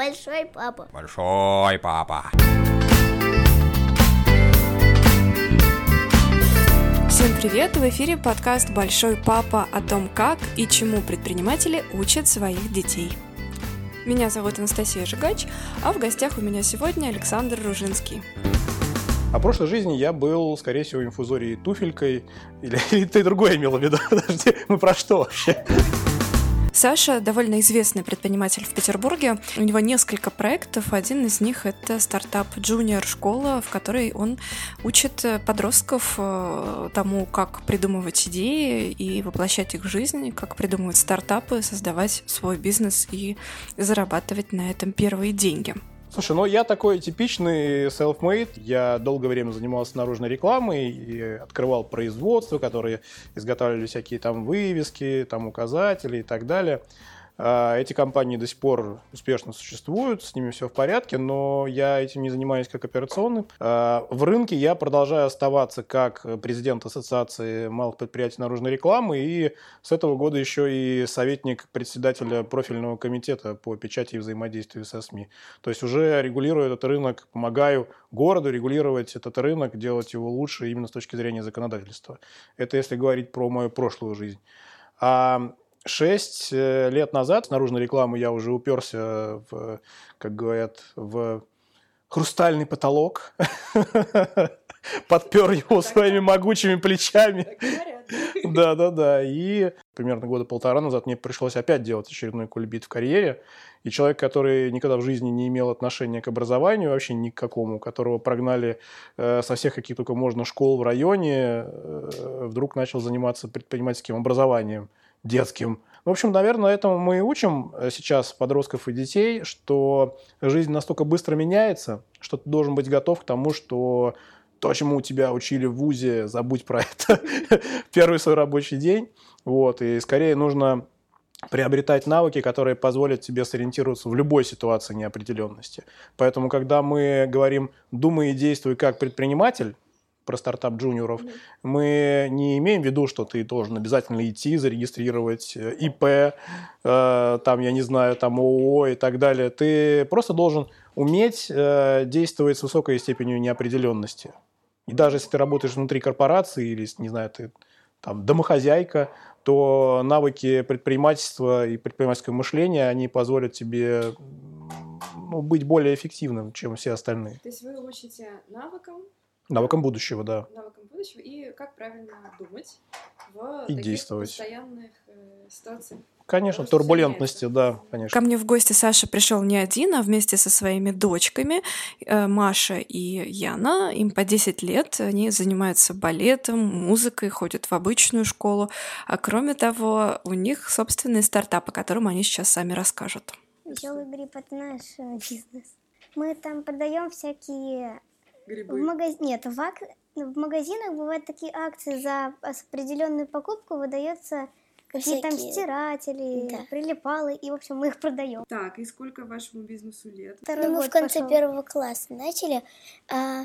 Большой папа. Большой папа. Всем привет! В эфире подкаст «Большой папа» о том, как и чему предприниматели учат своих детей. Меня зовут Анастасия Жигач, а в гостях у меня сегодня Александр Ружинский. А в прошлой жизни я был, скорее всего, инфузорией туфелькой. Или, или ты другое имела в виду? Подожди, мы про что вообще? Саша довольно известный предприниматель в Петербурге. У него несколько проектов. Один из них — это стартап Junior школа, в которой он учит подростков э, тому, как придумывать идеи и воплощать их в жизнь, как придумывать стартапы, создавать свой бизнес и зарабатывать на этом первые деньги. Слушай, ну я такой типичный self-made. Я долгое время занимался наружной рекламой и открывал производства, которые изготавливали всякие там вывески, там указатели и так далее. А, эти компании до сих пор успешно существуют, с ними все в порядке, но я этим не занимаюсь как операционным. А, в рынке я продолжаю оставаться как президент Ассоциации малых предприятий наружной рекламы и с этого года еще и советник председателя профильного комитета по печати и взаимодействию со СМИ. То есть уже регулирую этот рынок, помогаю городу регулировать этот рынок, делать его лучше именно с точки зрения законодательства. Это если говорить про мою прошлую жизнь. А Шесть э, лет назад с наружной рекламы я уже уперся в, как говорят, в хрустальный потолок, подпер его своими могучими плечами. Да, да, да. И примерно года полтора назад мне пришлось опять делать очередной кульбит в карьере. И человек, который никогда в жизни не имел отношения к образованию, вообще никакому, которого прогнали э, со всех каких только можно школ в районе, э, вдруг начал заниматься предпринимательским образованием детским. В общем, наверное, этому мы и учим э, сейчас подростков и детей, что жизнь настолько быстро меняется, что ты должен быть готов к тому, что то, чему у тебя учили в ВУЗе, забудь про это первый свой рабочий день. Вот, и скорее нужно приобретать навыки, которые позволят тебе сориентироваться в любой ситуации неопределенности. Поэтому, когда мы говорим «думай и действуй как предприниматель», про стартап джуниоров, mm-hmm. мы не имеем в виду, что ты должен обязательно идти, зарегистрировать э, ИП, э, там, я не знаю, там ООО и так далее. Ты просто должен уметь э, действовать с высокой степенью неопределенности. И даже если ты работаешь внутри корпорации или, не знаю, ты там домохозяйка, то навыки предпринимательства и предпринимательского мышления, они позволят тебе ну, быть более эффективным, чем все остальные. То есть вы учите навыкам, Навыкам будущего, да. Навыкам будущего и как правильно думать в и таких действовать. постоянных э, ситуациях. Конечно, турбулентности, да, конечно. Ко мне в гости Саша пришел не один, а вместе со своими дочками, э, Маша и Яна. Им по 10 лет, они занимаются балетом, музыкой, ходят в обычную школу. А кроме того, у них собственный стартап, о котором они сейчас сами расскажут. Веселый гриб это наш э, бизнес. Мы там продаем всякие Грибы. В магаз... Нет, в, ак... в магазинах бывают такие акции за определенную покупку выдается какие там стиратели, да. прилипалы, и, в общем, мы их продаем. Так, и сколько вашему бизнесу лет? Второй ну, мы в конце пошел. первого класса начали, а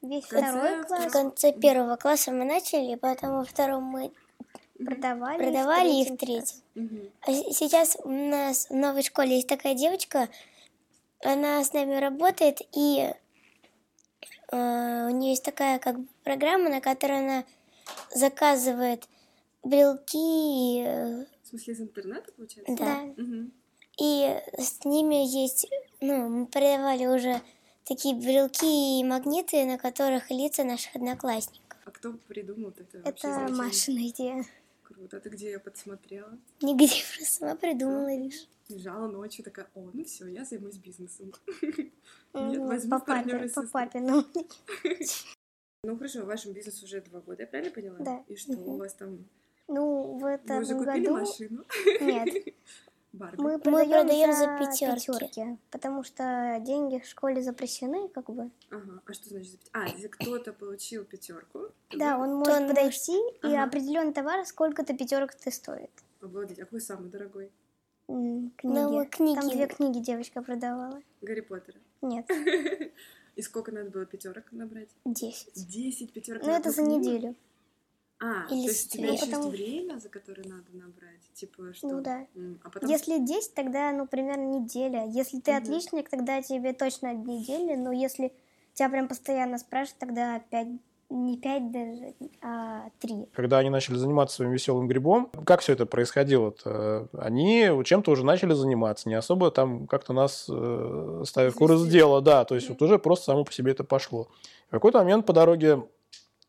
весь второй класс. В конце первого класса мы начали, потом во втором мы продавали, продавали и в третьем. Угу. А сейчас у нас в новой школе есть такая девочка, она с нами работает, и у нее есть такая как бы программа, на которой она заказывает брелки. Э, В смысле, из интернета, получается? Да. Угу. И с ними есть, ну, мы продавали уже такие брелки и магниты, на которых лица наших одноклассников. А кто придумал это? Это Машина идея. Круто. А ты где я подсмотрела? Нигде, просто сама придумала, видишь. Лежала ночью, такая, о, ну все, я займусь бизнесом. Нет, возьму по папе, по папину. Ну хорошо, в вашем бизнесе уже два года, я правильно поняла? Да. И что у вас там? Ну, в этом Вы уже купили году... машину? Нет. Барби. Мы продаем, Мы продаем за, за пятерки. потому что деньги в школе запрещены, как бы. Ага. А что значит за пятерки? А, если кто-то получил пятерку. Да, он может он подойти может... и ага. определенный товар, сколько-то пятерок ты стоит. Обалдеть, а какой самый дорогой? Книги. Ну, книги. Там две книги девочка продавала. Гарри Поттера. Нет. И сколько надо было пятерок набрать? Десять. Десять пятерок. Ну, это за неделю. А, Или то есть у тебя потому... есть время, за которое надо набрать? Типа что? Ну да. А потом... Если 10, тогда, ну, примерно неделя. Если ты угу. отличник, тогда тебе точно недели, но если тебя прям постоянно спрашивают, тогда 5 не пять даже, а три. Когда они начали заниматься своим веселым грибом, как все это происходило? -то? Они чем-то уже начали заниматься, не особо там как-то нас э, ставят в курс дела, да, то есть вот уже просто само по себе это пошло. В какой-то момент по дороге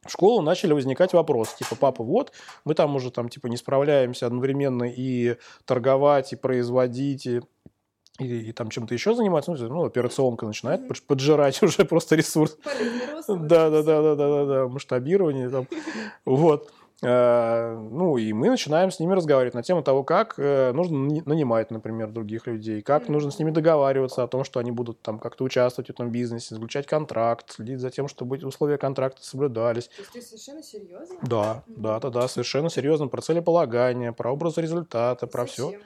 в школу начали возникать вопросы, типа, папа, вот, мы там уже там, типа, не справляемся одновременно и торговать, и производить, и и, и там чем-то еще заниматься, ну, ну операционка начинает mm-hmm. поджирать уже просто ресурс. Да, да, да, да, да, да, да, масштабирование там. Вот. Э, ну, и мы начинаем с ними разговаривать на тему того, как э, нужно нанимать, например, других людей, как нужно с ними договариваться о том, что они будут там как-то участвовать в этом бизнесе, заключать контракт, следить за тем, чтобы условия контракта соблюдались. То есть ты совершенно серьезно? Да, да, да, да, совершенно серьезно про целеполагание, про образ результата, про Зачем? все.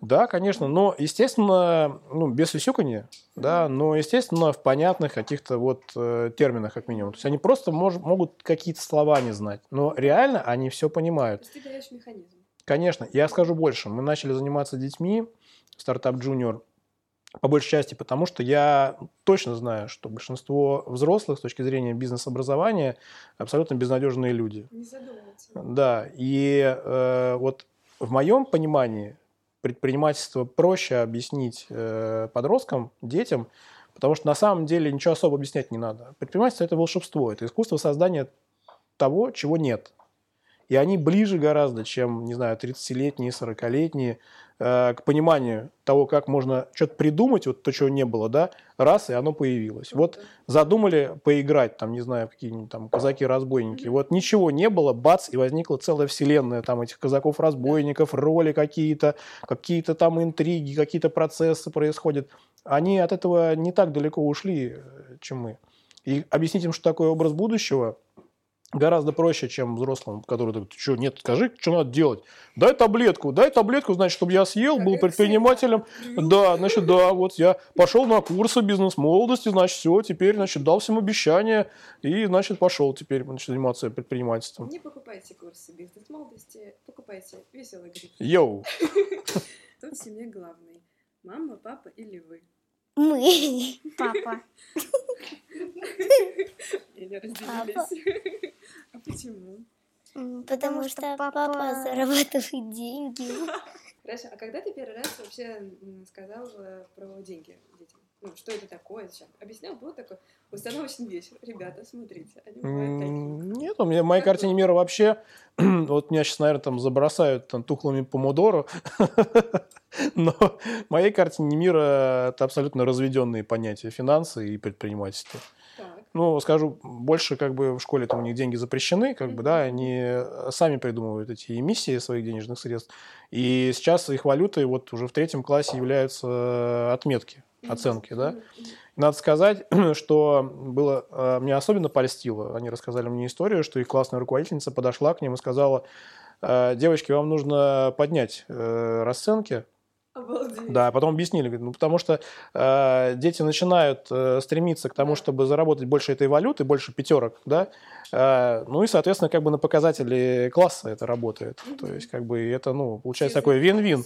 Да, конечно, но, естественно, ну, без сюсюканья, да, но, естественно, в понятных каких-то вот э, терминах, как минимум. То есть они просто мож, могут какие-то слова не знать, но реально они все понимают. То есть ты даешь механизм. Конечно. Я скажу больше. Мы начали заниматься детьми, стартап Junior, по большей части потому, что я точно знаю, что большинство взрослых с точки зрения бизнес-образования абсолютно безнадежные люди. Не задумываться. Да, и э, вот в моем понимании предпринимательство проще объяснить э, подросткам, детям, потому что на самом деле ничего особо объяснять не надо. Предпринимательство – это волшебство, это искусство создания того, чего нет. И они ближе гораздо, чем, не знаю, 30-летние, 40-летние, э, к пониманию того, как можно что-то придумать, вот то, чего не было, да, раз, и оно появилось. Вот задумали поиграть, там, не знаю, какие-нибудь там казаки-разбойники, вот ничего не было, бац, и возникла целая вселенная там этих казаков-разбойников, роли какие-то, какие-то там интриги, какие-то процессы происходят. Они от этого не так далеко ушли, э, чем мы. И объяснить им, что такое образ будущего – гораздо проще, чем взрослым, который говорит, что, нет, скажи, что надо делать. Дай таблетку, дай таблетку, значит, чтобы я съел, был предпринимателем. Да, значит, да, вот я пошел на курсы бизнес-молодости, значит, все, теперь, значит, дал всем обещания, и, значит, пошел теперь значит, заниматься предпринимательством. Не покупайте курсы бизнес-молодости, покупайте веселый гриб. Йоу! Кто в семье главный? Мама, папа или вы? Мы. Папа. Или разделились. А почему? Потому, Потому что, что папа... папа зарабатывает деньги. Хорошо, а когда ты первый раз вообще сказал про деньги детям? Ну, что это такое? Сейчас объяснял, был такой установочный вечер. Ребята, смотрите, они бывают такие. Нет, у меня в моей картине мира вообще, вот меня сейчас, наверное, там забросают там, тухлыми помодоро, но в моей картине мира это абсолютно разведенные понятия финансы и предпринимательства. Ну, скажу, больше как бы в школе там у них деньги запрещены, как бы, да, они сами придумывают эти эмиссии своих денежных средств. И сейчас их валютой вот уже в третьем классе являются отметки, оценки, да. Надо сказать, что было, э, мне особенно польстило, они рассказали мне историю, что их классная руководительница подошла к ним и сказала, «Э, девочки, вам нужно поднять э, расценки, Обалдеть. Да, потом объяснили, ну потому что э, дети начинают э, стремиться к тому, чтобы заработать больше этой валюты, больше пятерок, да, э, ну и, соответственно, как бы на показатели класса это работает. Угу. То есть, как бы это, ну, получается все такой вин-вин.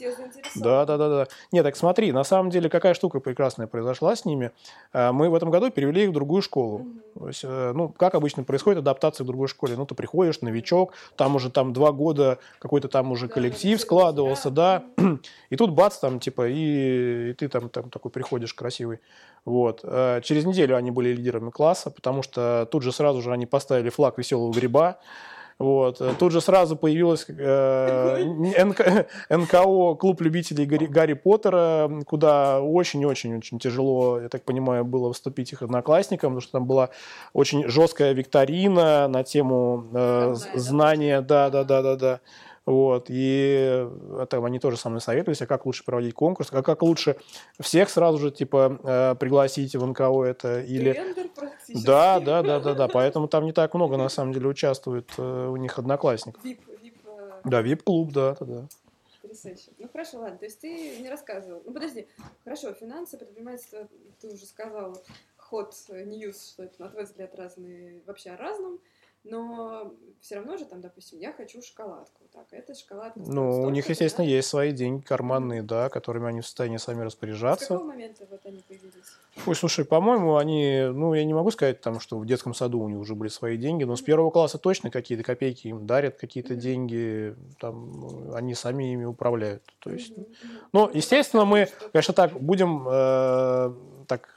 Да, да, да, да. Нет, так смотри, на самом деле какая штука прекрасная произошла с ними. Э, мы в этом году перевели их в другую школу. Угу. То есть, э, ну, как обычно происходит адаптация в другой школе. Ну, ты приходишь, новичок, там уже там два года какой-то там уже коллектив складывался, да, и тут бац, там, типа, и, и ты там, там такой приходишь красивый. Вот. Э, через неделю они были лидерами класса, потому что тут же сразу же они поставили флаг веселого гриба. Вот. Э, тут же сразу появилась э, НК, НКО, клуб любителей Гарри, Гарри Поттера, куда очень-очень-очень тяжело, я так понимаю, было вступить их одноклассникам, потому что там была очень жесткая викторина на тему э, знания, да-да-да-да-да. Вот, и это они тоже со мной советовались, а как лучше проводить конкурс, а как лучше всех сразу же, типа, э, пригласить в НКО это, или... Да, да, да, да, да, поэтому там не так много, на самом деле, участвует э, у них одноклассников. VIP, VIP, э, да, VIP-клуб, да, да, да. Потрясающе. Ну хорошо, ладно, то есть ты не рассказывал. Ну подожди, хорошо, финансы, предпринимательство, ты уже сказал, ход, ньюс, что это, на твой взгляд, разные, вообще о разном. Но все равно же там, допустим, я хочу шоколадку. Так, это шоколадка. Ну, у них, естественно, да? есть свои деньги карманные, да, которыми они в состоянии сами распоряжаться. С какого момента вот они появились? Ой, слушай, по-моему, они, ну, я не могу сказать, там, что в детском саду у них уже были свои деньги, но с первого класса точно какие-то копейки им дарят, какие-то mm-hmm. деньги, там, они сами ими управляют. То есть, mm-hmm. ну, естественно, мы, конечно, так будем э, так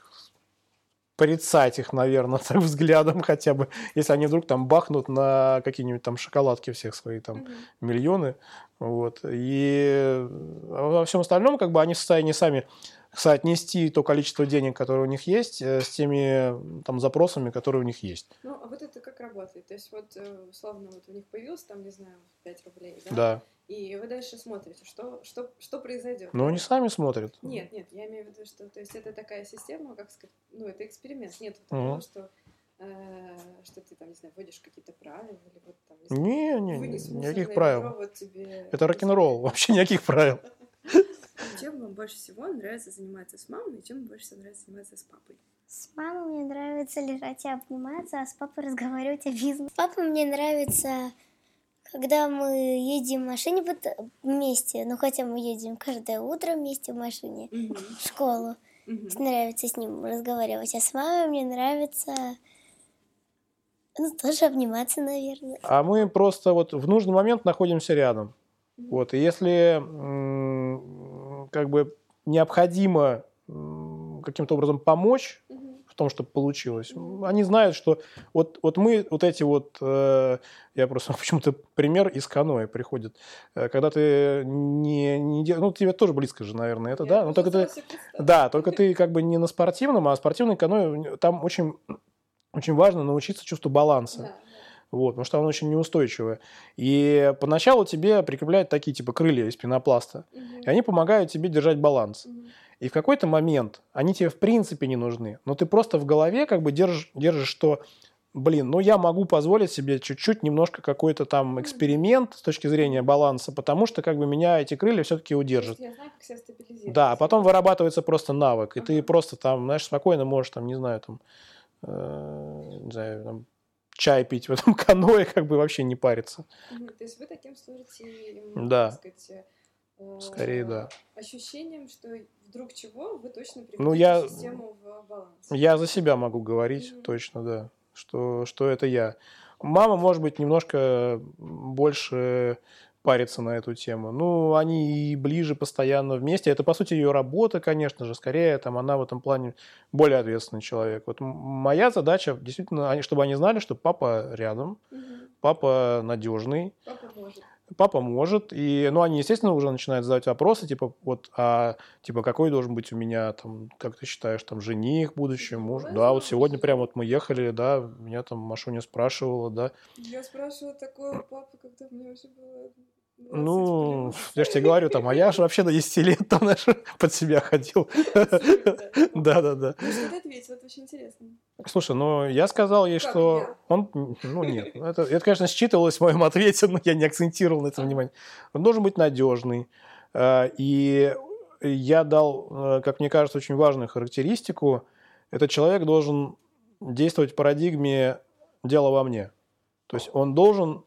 порицать их, наверное, так взглядом хотя бы, если они вдруг там бахнут на какие-нибудь там шоколадки всех свои там mm-hmm. миллионы, вот, и во всем остальном как бы они в состоянии сами соотнести то количество денег, которое у них есть, э, с теми там запросами, которые у них есть. Ну, а вот это как работает? То есть вот, э, условно, вот у них появилось там, не знаю, 5 рублей, да? Да. И вы дальше смотрите, что, что, что произойдет. Ну, они сами смотрят. Нет, нет, я имею в виду, что то есть это такая система, как сказать, ну, это эксперимент. Нет такого, угу. что э, что ты там, не знаю, вводишь какие-то правила или вот там, не, не, не никаких правил. Вот тебе... Это рок-н-ролл, вообще никаких правил. Чем вам больше всего нравится заниматься с мамой, и чем больше всего нравится заниматься с папой? С мамой мне нравится лежать и обниматься, а с папой разговаривать о бизнесе. С папой мне нравится когда мы едем в машине вместе, ну хотя мы едем каждое утро вместе в машине в школу, mm-hmm. нравится с ним разговаривать, а с мамой мне нравится ну, тоже обниматься, наверное. А мы просто вот в нужный момент находимся рядом. Вот, и если как бы необходимо каким-то образом помочь, том, чтобы получилось. Они знают, что вот, вот мы, вот эти вот, э, я просто почему-то пример из каноэ приходит, э, когда ты не, не делаешь, ну, тебе тоже близко же, наверное, это, я да? Ну, только ты, да, только ты как бы не на спортивном, а спортивный каноэ, там очень, очень важно научиться чувству баланса. Да. Вот, потому что оно очень неустойчивое. И поначалу тебе прикрепляют такие типа крылья из пенопласта. Угу. И они помогают тебе держать баланс. Угу. И в какой-то момент они тебе в принципе не нужны. Но ты просто в голове как бы держишь, держишь что, блин, ну я могу позволить себе чуть-чуть немножко какой-то там эксперимент с точки зрения баланса, потому что как бы меня эти крылья все-таки удержат. Я знаю, как себя стабилизировать. Да, а потом вырабатывается просто навык, и ты просто там, знаешь, спокойно можешь там, не знаю, там, э, не знаю, там, чай пить в этом каное, как бы вообще не париться. То есть вы таким служите, да. так сказать, Скорее, да. Ощущением, что вдруг чего вы точно приведете ну, я, систему в баланс. Я за себя могу говорить, mm-hmm. точно, да, что, что это я. Мама, может быть, немножко больше париться на эту тему. Ну, они и ближе постоянно вместе. Это, по сути, ее работа, конечно же. Скорее, там, она в этом плане более ответственный человек. Вот моя задача, действительно, чтобы они знали, что папа рядом, угу. папа надежный. Папа может папа может, и, ну, они, естественно, уже начинают задавать вопросы, типа, вот, а, типа, какой должен быть у меня, там, как ты считаешь, там, жених, будущий муж? Да, вот сегодня прям вот мы ехали, да, меня там Машуня спрашивала, да. Я спрашивала такое у папы, когда мне уже было ну, я же тебе говорю, там, а я же вообще до 10 лет там, знаешь, под себя ходил. Да-да-да. Ну, что ты ответил? Это очень интересно. Слушай, ну, я сказал ей, что он... Ну, нет. Это, это, конечно, считывалось в моем ответе, но я не акцентировал на это внимание. Он должен быть надежный. Э, и я дал, э, как мне кажется, очень важную характеристику. Этот человек должен действовать в парадигме «дело во мне». То есть он должен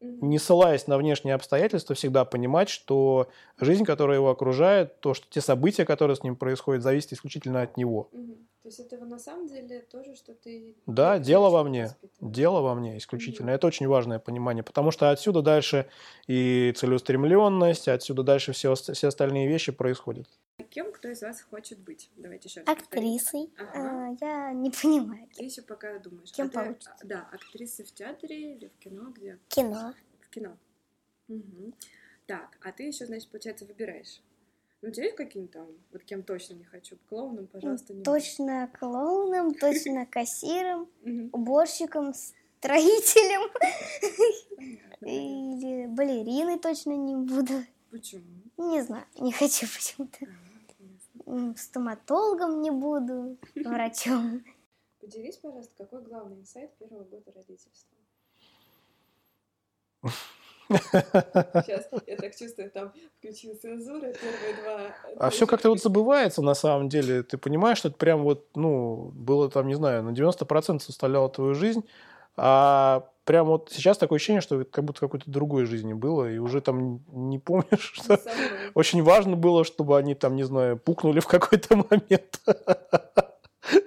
не ссылаясь на внешние обстоятельства, всегда понимать, что жизнь, которая его окружает, то, что те события, которые с ним происходят, зависят исключительно от него. Угу. То есть это на самом деле тоже, что ты... Да, дело во мне. Дело во мне исключительно. Угу. Это очень важное понимание, потому что отсюда дальше и целеустремленность, отсюда дальше все, все остальные вещи происходят. Кем кто из вас хочет быть? Давайте еще раз Актрисой. Ага. А, я не понимаю. Ты еще пока думаешь. Кем а получится? Ты, да, актрисы в театре или в кино? Где? Кино. В кино. Угу. Так, а ты еще, значит, получается, выбираешь. Ну, у тебя есть какие-нибудь там, вот кем точно не хочу? Клоуном, пожалуйста, не Точно буду. клоуном, точно кассиром, уборщиком, строителем. Или балериной точно не буду. Почему? Не знаю, не хочу почему-то. Стоматологом не буду, врачом. Поделись, пожалуйста, какой главный инсайт первого года родительства? Сейчас, я так чувствую, там включил цензуру, первые два... А все как-то вот забывается на самом деле. Ты понимаешь, что это прям вот, ну, было там, не знаю, на 90% составляло твою жизнь, А прям вот сейчас такое ощущение, что как будто какой-то другой жизни было, и уже там не помнишь, что очень важно было, чтобы они там, не знаю, пукнули в какой-то момент.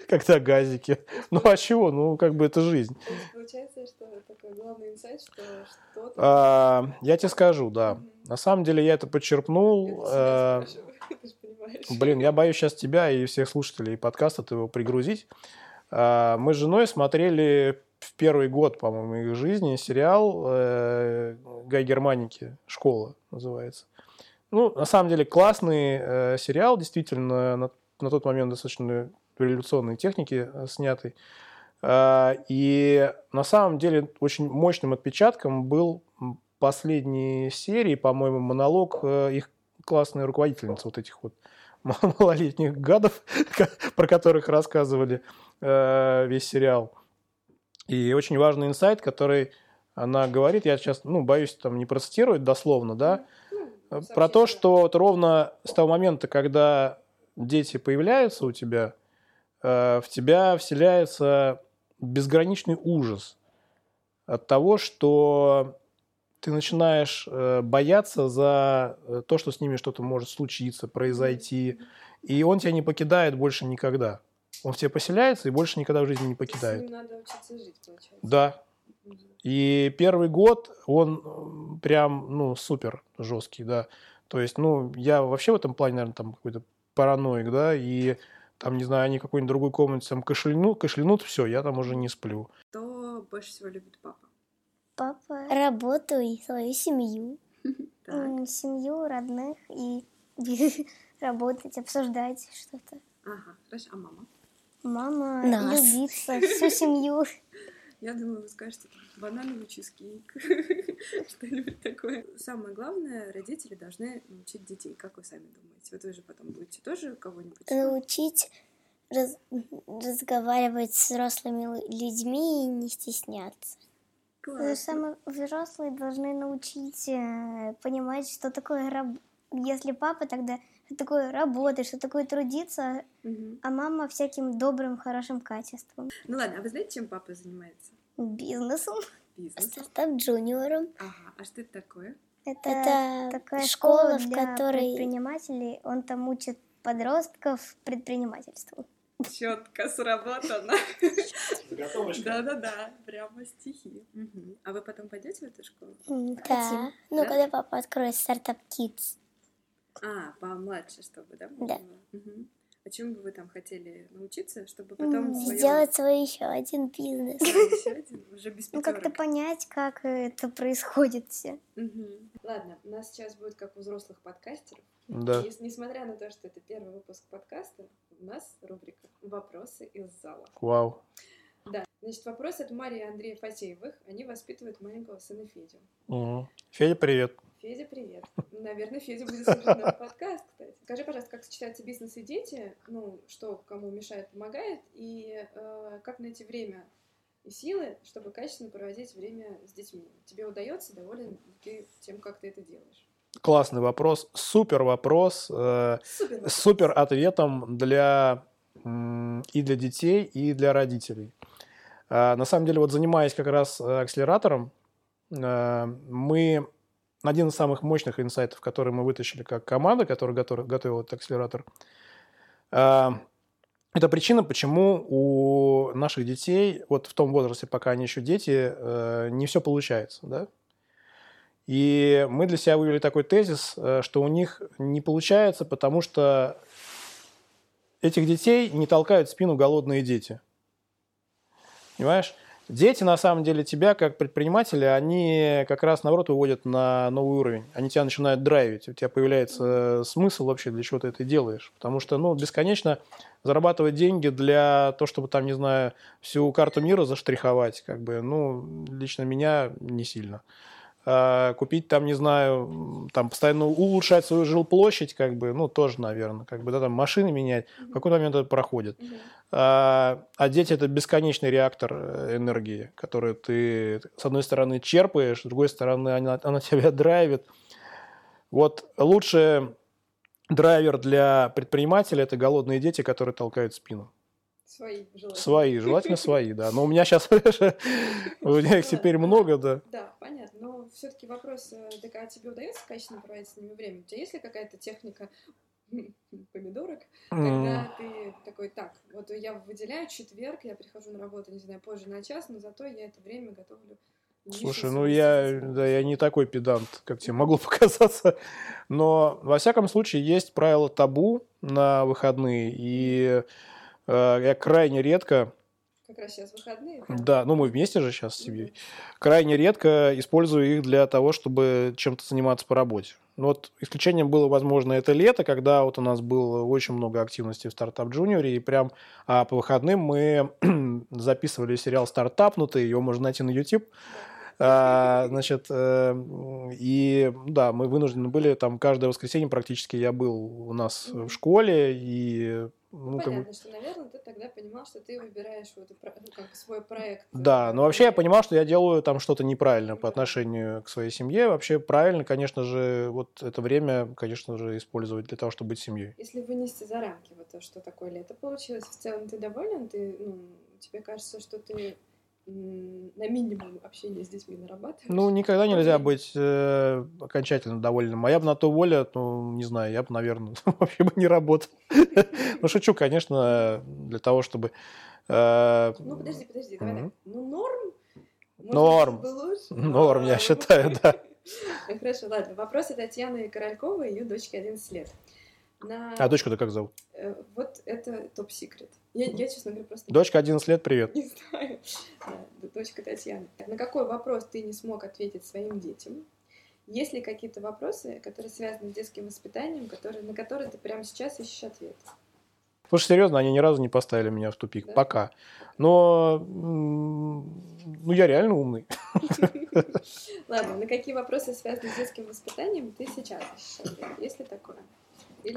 Когда газики. Ну а чего? Ну, как бы это жизнь. Получается, что такой главный инсайт, что что-то... А, я тебе скажу, да. На самом деле я это подчерпнул. Э, блин, я боюсь сейчас тебя и всех слушателей подкаста его пригрузить. А, мы с женой смотрели в первый год, по-моему, их жизни сериал э, Гай Германики «Школа» называется. Ну, на самом деле, классный э, сериал, действительно, на, на тот момент достаточно революционной техники снятый. Э, и на самом деле очень мощным отпечатком был последней серии, по-моему, монолог э, их классной руководительницы, вот этих вот малолетних гадов, про которых рассказывали э, весь сериал. И очень важный инсайт, который она говорит, я сейчас, ну, боюсь там не процитировать дословно, да, ну, про то, что вот ровно с того момента, когда дети появляются у тебя, э, в тебя вселяется безграничный ужас от того, что ты начинаешь э, бояться за э, то, что с ними что-то может случиться, произойти, и он тебя не покидает больше никогда. Он в тебе поселяется и больше никогда в жизни не покидает. надо учиться жить, получается. Да. И первый год он прям, ну, супер жесткий, да. То есть, ну, я вообще в этом плане, наверное, там какой-то параноик, да, и там, не знаю, они в какой-нибудь другой комнате там кашлянут, кашлянут, все, я там уже не сплю. Кто больше всего любит папа? Папа. Работу и свою семью. Семью, родных и работать, обсуждать что-то. Ага, хорошо. А мама? Мама Нас. любится, всю семью. Я думаю, вы скажете банановый чизкейк, что-нибудь такое. Самое главное, родители должны научить детей. Как вы сами думаете? Вот вы же потом будете тоже кого-нибудь? Научить раз- разговаривать с взрослыми людьми и не стесняться. Э, Самые взрослые должны научить э, понимать, что такое раб... Если папа, тогда что такое работать, что такое трудиться, Мгм. а мама всяким добрым, хорошим качеством. Ну ладно, а вы знаете, чем папа занимается? Бизнесом. Бизнесом. Стартап джуниором. Ага, а что это такое? Это, Это такая школа, школа, в которой- предпринимателей. Он там учит подростков предпринимательству. Четко сработано. Да-да-да, прямо стихи. А вы потом пойдете в эту школу? Да. хотим. Ну, Да? когда папа откроет стартап Kids. А, помладше, чтобы, да? Да. Мгм. А чему бы вы там хотели научиться, чтобы потом Сделать свой еще один бизнес. Ещё один, уже без Ну, как-то понять, как это происходит все. Мгм. Ладно, у нас сейчас будет как у взрослых подкастеров. Да. И, несмотря на то, что это первый выпуск подкаста, у нас рубрика «Вопросы из зала». Вау. Да, значит, вопрос от Марии и Андрея Фатеевых. Они воспитывают маленького сына Федю. Мгм. Федя, привет. Федя, привет. Наверное, Федя будет слушать наш подкаст, кстати. Скажи, пожалуйста, как сочетаются бизнес и дети? Ну, что кому мешает, помогает? И э, как найти время и силы, чтобы качественно проводить время с детьми? Тебе удается? Доволен ты тем, как ты это делаешь? Классный вопрос. Супер вопрос. э, Супер. вопрос. супер ответом для и для детей, и для родителей. А, На самом деле, вот занимаясь как раз э, акселератором, э, мы один из самых мощных инсайтов, который мы вытащили как команда, которая готов- готовила этот акселератор, а, это причина, почему у наших детей, вот в том возрасте, пока они еще дети, э, не все получается, да? И мы для себя вывели такой тезис, э, что у них не получается, потому что этих детей не толкают в спину голодные дети. Понимаешь? Дети, на самом деле, тебя, как предпринимателя, они как раз, наоборот, выводят на новый уровень. Они тебя начинают драйвить. У тебя появляется смысл вообще, для чего ты это делаешь. Потому что, ну, бесконечно зарабатывать деньги для того, чтобы, там, не знаю, всю карту мира заштриховать, как бы, ну, лично меня не сильно. А купить там, не знаю, там постоянно улучшать свою жилплощадь, как бы, ну, тоже, наверное, как бы, да, там машины менять, в какой момент это проходит. А, а дети это бесконечный реактор э, энергии, который ты, с одной стороны, черпаешь, с другой стороны, она, она тебя драйвит. Вот лучший драйвер для предпринимателя это голодные дети, которые толкают спину. Свои, желательно. Свои, желательно свои, да. Но у меня сейчас, у меня их теперь много, да. Да, понятно. Но все-таки вопрос, э, так а тебе удается качественно проводить с ними время? У тебя есть ли какая-то техника помидорок, когда ты такой, так, вот я выделяю четверг, я прихожу на работу, не знаю, позже на час, но зато я это время готовлю Слушай, ну я, да, я не такой педант, как тебе могло показаться, но во всяком случае есть правило табу на выходные, и э, я крайне редко как раз сейчас выходные. Да, ну мы вместе же сейчас с семьей. Крайне редко использую их для того, чтобы чем-то заниматься по работе. Ну, вот исключением было, возможно, это лето, когда вот у нас было очень много активности в стартап джуниоре, и прям а по выходным мы записывали сериал «Стартапнутый», его можно найти на YouTube. А, значит, э, и да, мы вынуждены были там каждое воскресенье практически я был у нас в школе и ну, Понятно, как... что, наверное, ты тогда понимал, что ты выбираешь вот, ну, как свой проект. Да, но вообще я понимал, что я делаю там что-то неправильно по отношению к своей семье. Вообще правильно, конечно же, вот это время, конечно же, использовать для того, чтобы быть семьей. Если вынести за рамки вот то, что такое лето получилось, в целом ты доволен? Ты, ну, тебе кажется, что ты на минимум общения с детьми нарабатываешь. Ну, никогда нельзя быть э, окончательно довольным. Моя бы на то воля, ну, не знаю, я бы, наверное, вообще бы не работал. Ну, шучу, конечно, для того, чтобы... Э, ну, подожди, подожди, давай так. Ну, норм? Норм. Норм, я считаю, да. Хорошо, ладно. Вопросы Татьяны Корольковой, ее дочке 11 лет. На... А дочку-то как зовут? Э, вот это топ-секрет. Я, я, честно говоря, просто... Дочка 11 лет, привет. Не знаю. Да, дочка Татьяна. На какой вопрос ты не смог ответить своим детям? Есть ли какие-то вопросы, которые связаны с детским воспитанием, которые, на которые ты прямо сейчас ищешь ответ? Слушай, серьезно, они ни разу не поставили меня в тупик. Да? Пока. Но ну, я реально умный. Ладно, на какие вопросы, связанные с детским воспитанием, ты сейчас ищешь ответ? Есть ли такое?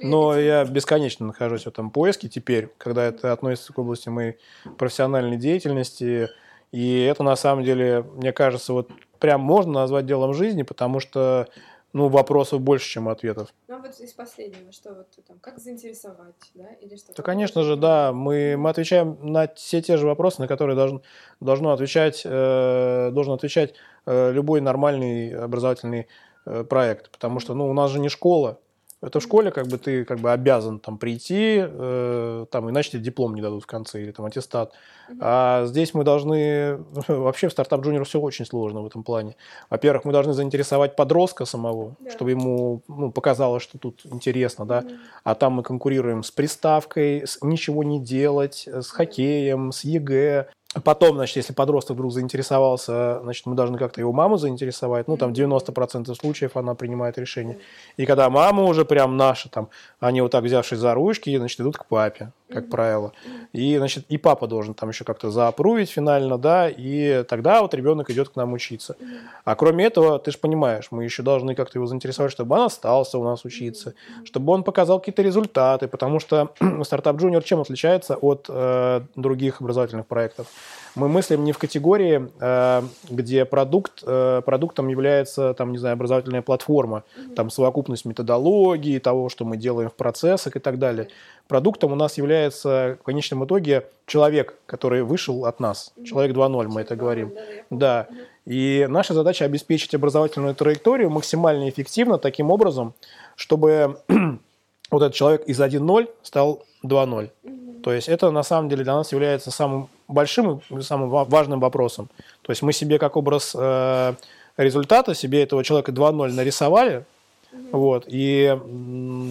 Но я бесконечно нахожусь в этом поиске теперь, когда это относится к области моей профессиональной деятельности. И это на самом деле, мне кажется, вот прям можно назвать делом жизни, потому что ну, вопросов больше, чем ответов. Ну, а вот из последнего, что вот там, как заинтересовать, да, или что? Да, конечно же, да, мы, мы отвечаем на все те же вопросы, на которые должен, должно отвечать, э, должен отвечать э, любой нормальный образовательный э, проект, потому что, ну, у нас же не школа, это в школе как бы ты как бы обязан там прийти, э, там иначе тебе диплом не дадут в конце или там аттестат. А здесь мы должны вообще в Startup Junior все очень сложно в этом плане. Во-первых, мы должны заинтересовать подростка самого, yeah. чтобы ему ну, показалось, что тут интересно, да. А там мы конкурируем с приставкой, с ничего не делать, с хоккеем, с ЕГЭ. Потом, значит, если подросток вдруг заинтересовался, значит, мы должны как-то его маму заинтересовать. Ну, там 90% случаев она принимает решение. И когда мама уже прям наша, там, они вот так взявшись за ручки, значит, идут к папе, как правило. И, значит, и папа должен там еще как-то заапрувить финально, да, и тогда вот ребенок идет к нам учиться. А кроме этого, ты же понимаешь, мы еще должны как-то его заинтересовать, чтобы он остался у нас учиться, чтобы он показал какие-то результаты, потому что стартап джуниор чем отличается от э, других образовательных проектов? Мы мыслим не в категории, э, где продукт, э, продуктом является, там, не знаю, образовательная платформа, mm-hmm. там, совокупность методологии, того, что мы делаем в процессах и так далее. Продуктом у нас является в конечном итоге человек, который вышел от нас. Mm-hmm. Человек 2.0, мы это говорим. Да. И наша задача обеспечить образовательную траекторию максимально эффективно таким образом, чтобы вот этот человек из 1.0 стал 2.0. Mm-hmm. То есть это на самом деле для нас является самым большим и самым важным вопросом. То есть мы себе как образ э, результата, себе этого человека 2.0 нарисовали, mm-hmm. вот, и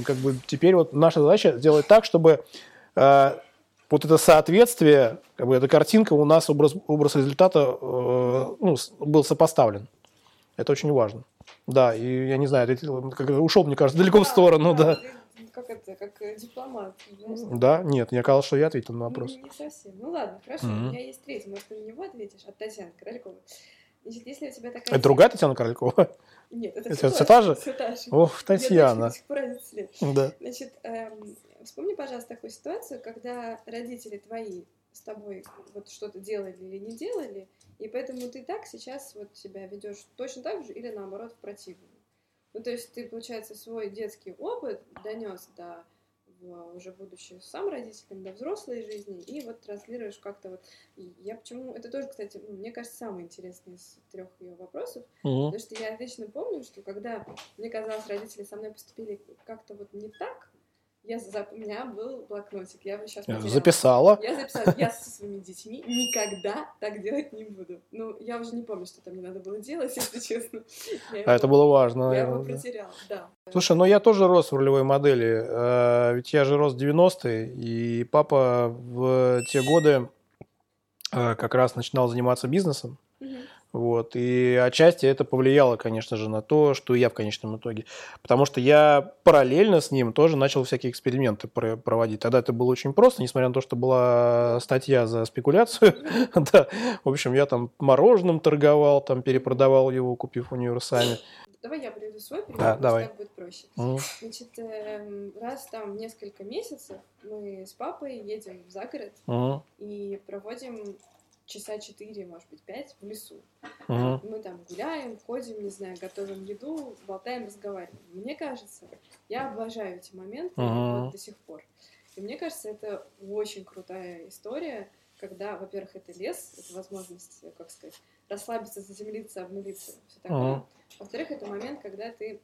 как бы теперь вот наша задача сделать так, чтобы э, вот это соответствие, как бы эта картинка у нас образ, образ результата э, ну, был сопоставлен. Это очень важно. Да, и я не знаю, ты ушел, мне кажется, далеко да, в сторону, да. да как это, как э, дипломат. Знаешь? Да, нет, я сказал, что я ответил на вопрос. Ну, не совсем. Ну ладно, хорошо, mm-hmm. у меня есть третий, может, ты на него ответишь, от Татьяны Корольковой. Значит, если у тебя такая... Это другая Татьяна Королькова? Нет, это, это все та же? Все та же. Ох, Татьяна. Да. Значит, эм, вспомни, пожалуйста, такую ситуацию, когда родители твои с тобой вот что-то делали или не делали, и поэтому ты так сейчас вот себя ведешь точно так же или наоборот в противном. Ну, то есть ты, получается, свой детский опыт донес до уже будучи сам родителем, до взрослой жизни, и вот транслируешь как-то вот. И я почему... Это тоже, кстати, ну, мне кажется, самый интересный из трех ее вопросов, угу. потому что я отлично помню, что когда мне казалось, родители со мной поступили как-то вот не так, я. У меня был блокнотик, я его сейчас потеряла. Записала. Я записала, я со своими детьми никогда так делать не буду. Ну, я уже не помню, что там мне надо было делать, если честно. Я а его... это было важно, наверное. Я его протеряла, да. Слушай, ну я тоже рос в ролевой модели, э, ведь я же рос в 90-е, и папа в те годы э, как раз начинал заниматься бизнесом. Вот. И отчасти это повлияло, конечно же, на то, что я в конечном итоге. Потому что я параллельно с ним тоже начал всякие эксперименты проводить. Тогда это было очень просто, несмотря на то, что была статья за спекуляцию. да. В общем, я там мороженым торговал, там перепродавал его, купив универсами. Давай я приведу свой пример, да, давай. так будет проще. Mm. Значит, э, раз там несколько месяцев мы с папой едем в загород mm. и проводим часа четыре, может быть, пять в лесу. Uh-huh. Мы там гуляем, ходим, не знаю, готовим еду, болтаем, разговариваем. Мне кажется, я обожаю эти моменты uh-huh. вот до сих пор. И мне кажется, это очень крутая история, когда, во-первых, это лес, это возможность, как сказать, расслабиться, заземлиться, обнулиться, все такое. Uh-huh. Во-вторых, это момент, когда ты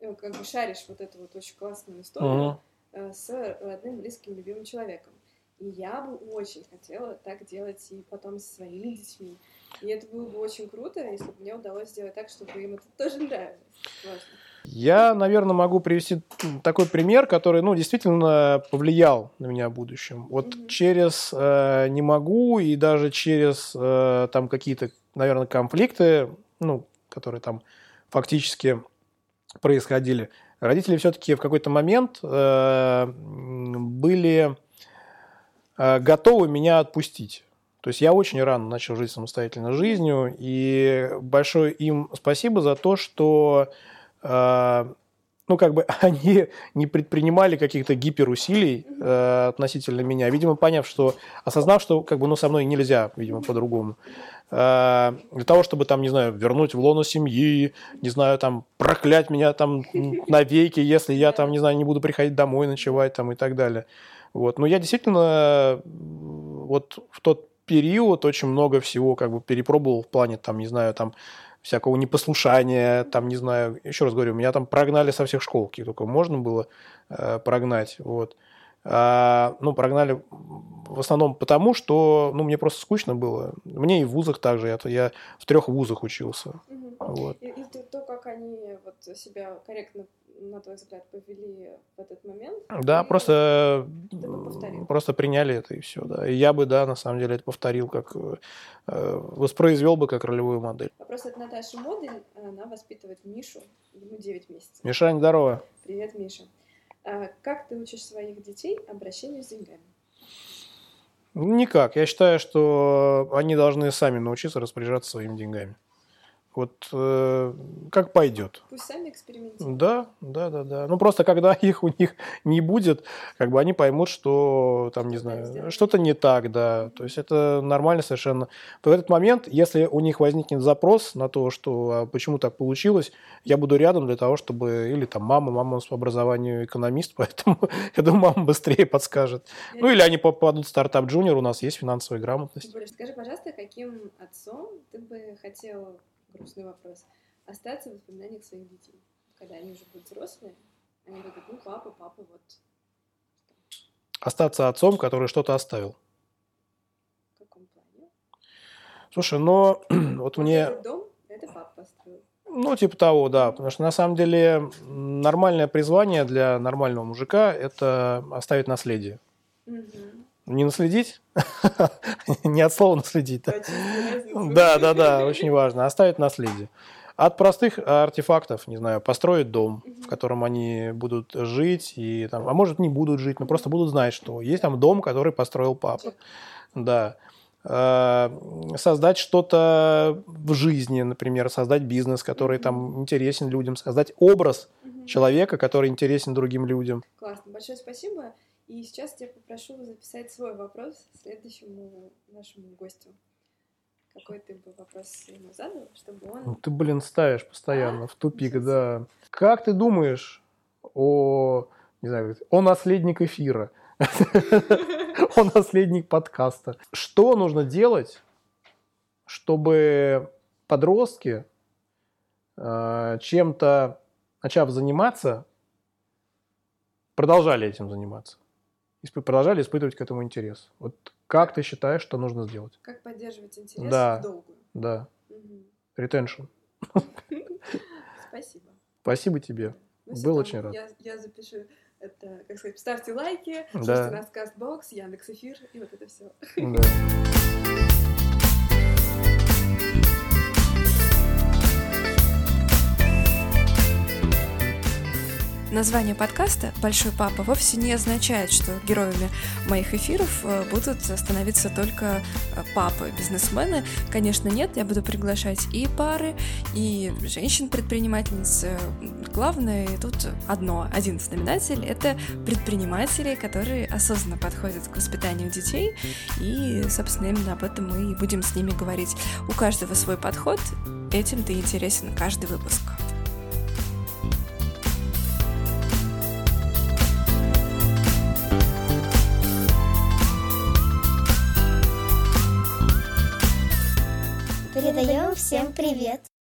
э, как бы шаришь вот эту вот очень классную историю uh-huh. с родным, близким, любимым человеком. И я бы очень хотела так делать и потом со своими детьми. И это было бы очень круто, если бы мне удалось сделать так, чтобы им это тоже нравилось. Важно. Я, наверное, могу привести такой пример, который, ну, действительно повлиял на меня в будущем. Вот mm-hmm. через э, не могу и даже через э, там какие-то, наверное, конфликты, ну, которые там фактически происходили, родители все-таки в какой-то момент э, были готовы меня отпустить. То есть я очень рано начал жить самостоятельной жизнью, и большое им спасибо за то, что э, ну, как бы они не предпринимали каких-то гиперусилий э, относительно меня, видимо, поняв, что, осознав, что, как бы, ну, со мной нельзя, видимо, по-другому. Э, для того, чтобы, там, не знаю, вернуть в лоно семьи, не знаю, там, проклять меня там навеки, если я, там, не знаю, не буду приходить домой ночевать, там, и так далее. Вот. Но я действительно вот в тот период очень много всего как бы перепробовал в плане, там, не знаю, там, всякого непослушания, там, не знаю, еще раз говорю, меня там прогнали со всех школ, каких только можно было э, прогнать, вот. А, ну, прогнали в основном потому, что, ну, мне просто скучно было. Мне и в вузах также, я, я в трех вузах учился. Угу. Вот. И, и то, как они вот себя корректно на твой взгляд, повели в этот момент? Да, просто, просто приняли это и все, да. И я бы, да, на самом деле это повторил, как э, воспроизвел бы как ролевую модель. Вопрос от Наташи Модель. Она воспитывает Мишу, ему 9 месяцев. Мишань, здорово. Привет, Миша. А как ты учишь своих детей обращению с деньгами? Никак. Я считаю, что они должны сами научиться распоряжаться своими деньгами. Вот э, как пойдет. Пусть сами экспериментируют. Да, да, да, да. Ну просто когда их у них не будет, как бы они поймут, что там, не знаю, что-то не так, да. То есть это нормально совершенно. В этот момент, если у них возникнет запрос на то, что а почему так получилось, я буду рядом для того, чтобы или там мама, мама по образованию экономист, поэтому я думаю, мама быстрее подскажет. Ну или они попадут в стартап джуниор, у нас есть финансовая грамотность. Скажи, пожалуйста, каким отцом ты бы хотел грустный вопрос, остаться в воспоминаниях своих детей. Когда они уже будут взрослые, они будут, ну, папа, папа, вот. Остаться отцом, который что-то оставил. В каком плане? Слушай, но вот мне... Этот дом, это папа построил. Ну, типа того, да. Потому что на самом деле нормальное призвание для нормального мужика – это оставить наследие. Угу. Не наследить, не от слова наследить. Да. да, да, да, очень важно. Оставить наследие. От простых артефактов, не знаю, построить дом, в котором они будут жить, и, там, а может не будут жить, но просто будут знать, что есть там дом, который построил папа. Да. А, создать что-то в жизни, например, создать бизнес, который там интересен людям, создать образ человека, который интересен другим людям. Классно, большое спасибо. И сейчас я попрошу записать свой вопрос следующему нашему гостю. Какой ты бы вопрос ему задал, чтобы он... Ну, ты, блин, ставишь постоянно а? в тупик, да. Как ты думаешь о, не знаю, он наследник эфира, он наследник подкаста. Что нужно делать, чтобы подростки э, чем-то, начав заниматься, продолжали этим заниматься? Продолжали испытывать к этому интерес. Вот как ты считаешь, что нужно сделать? Как поддерживать интерес да, в долгую? Да. Ретеншн. Спасибо. Спасибо тебе. Ну, Был очень рад. Я, я запишу это, как сказать, ставьте лайки, да. слушайте нас Кастбокс, Яндекс Эфир и вот это все. Да. Название подкаста «Большой папа» вовсе не означает, что героями моих эфиров э, будут становиться только э, папы-бизнесмены. Конечно, нет, я буду приглашать и пары, и женщин-предпринимательниц. Главное тут одно, один знаменатель — это предприниматели, которые осознанно подходят к воспитанию детей, и, собственно, именно об этом мы и будем с ними говорить. У каждого свой подход, этим ты интересен каждый выпуск. Привет!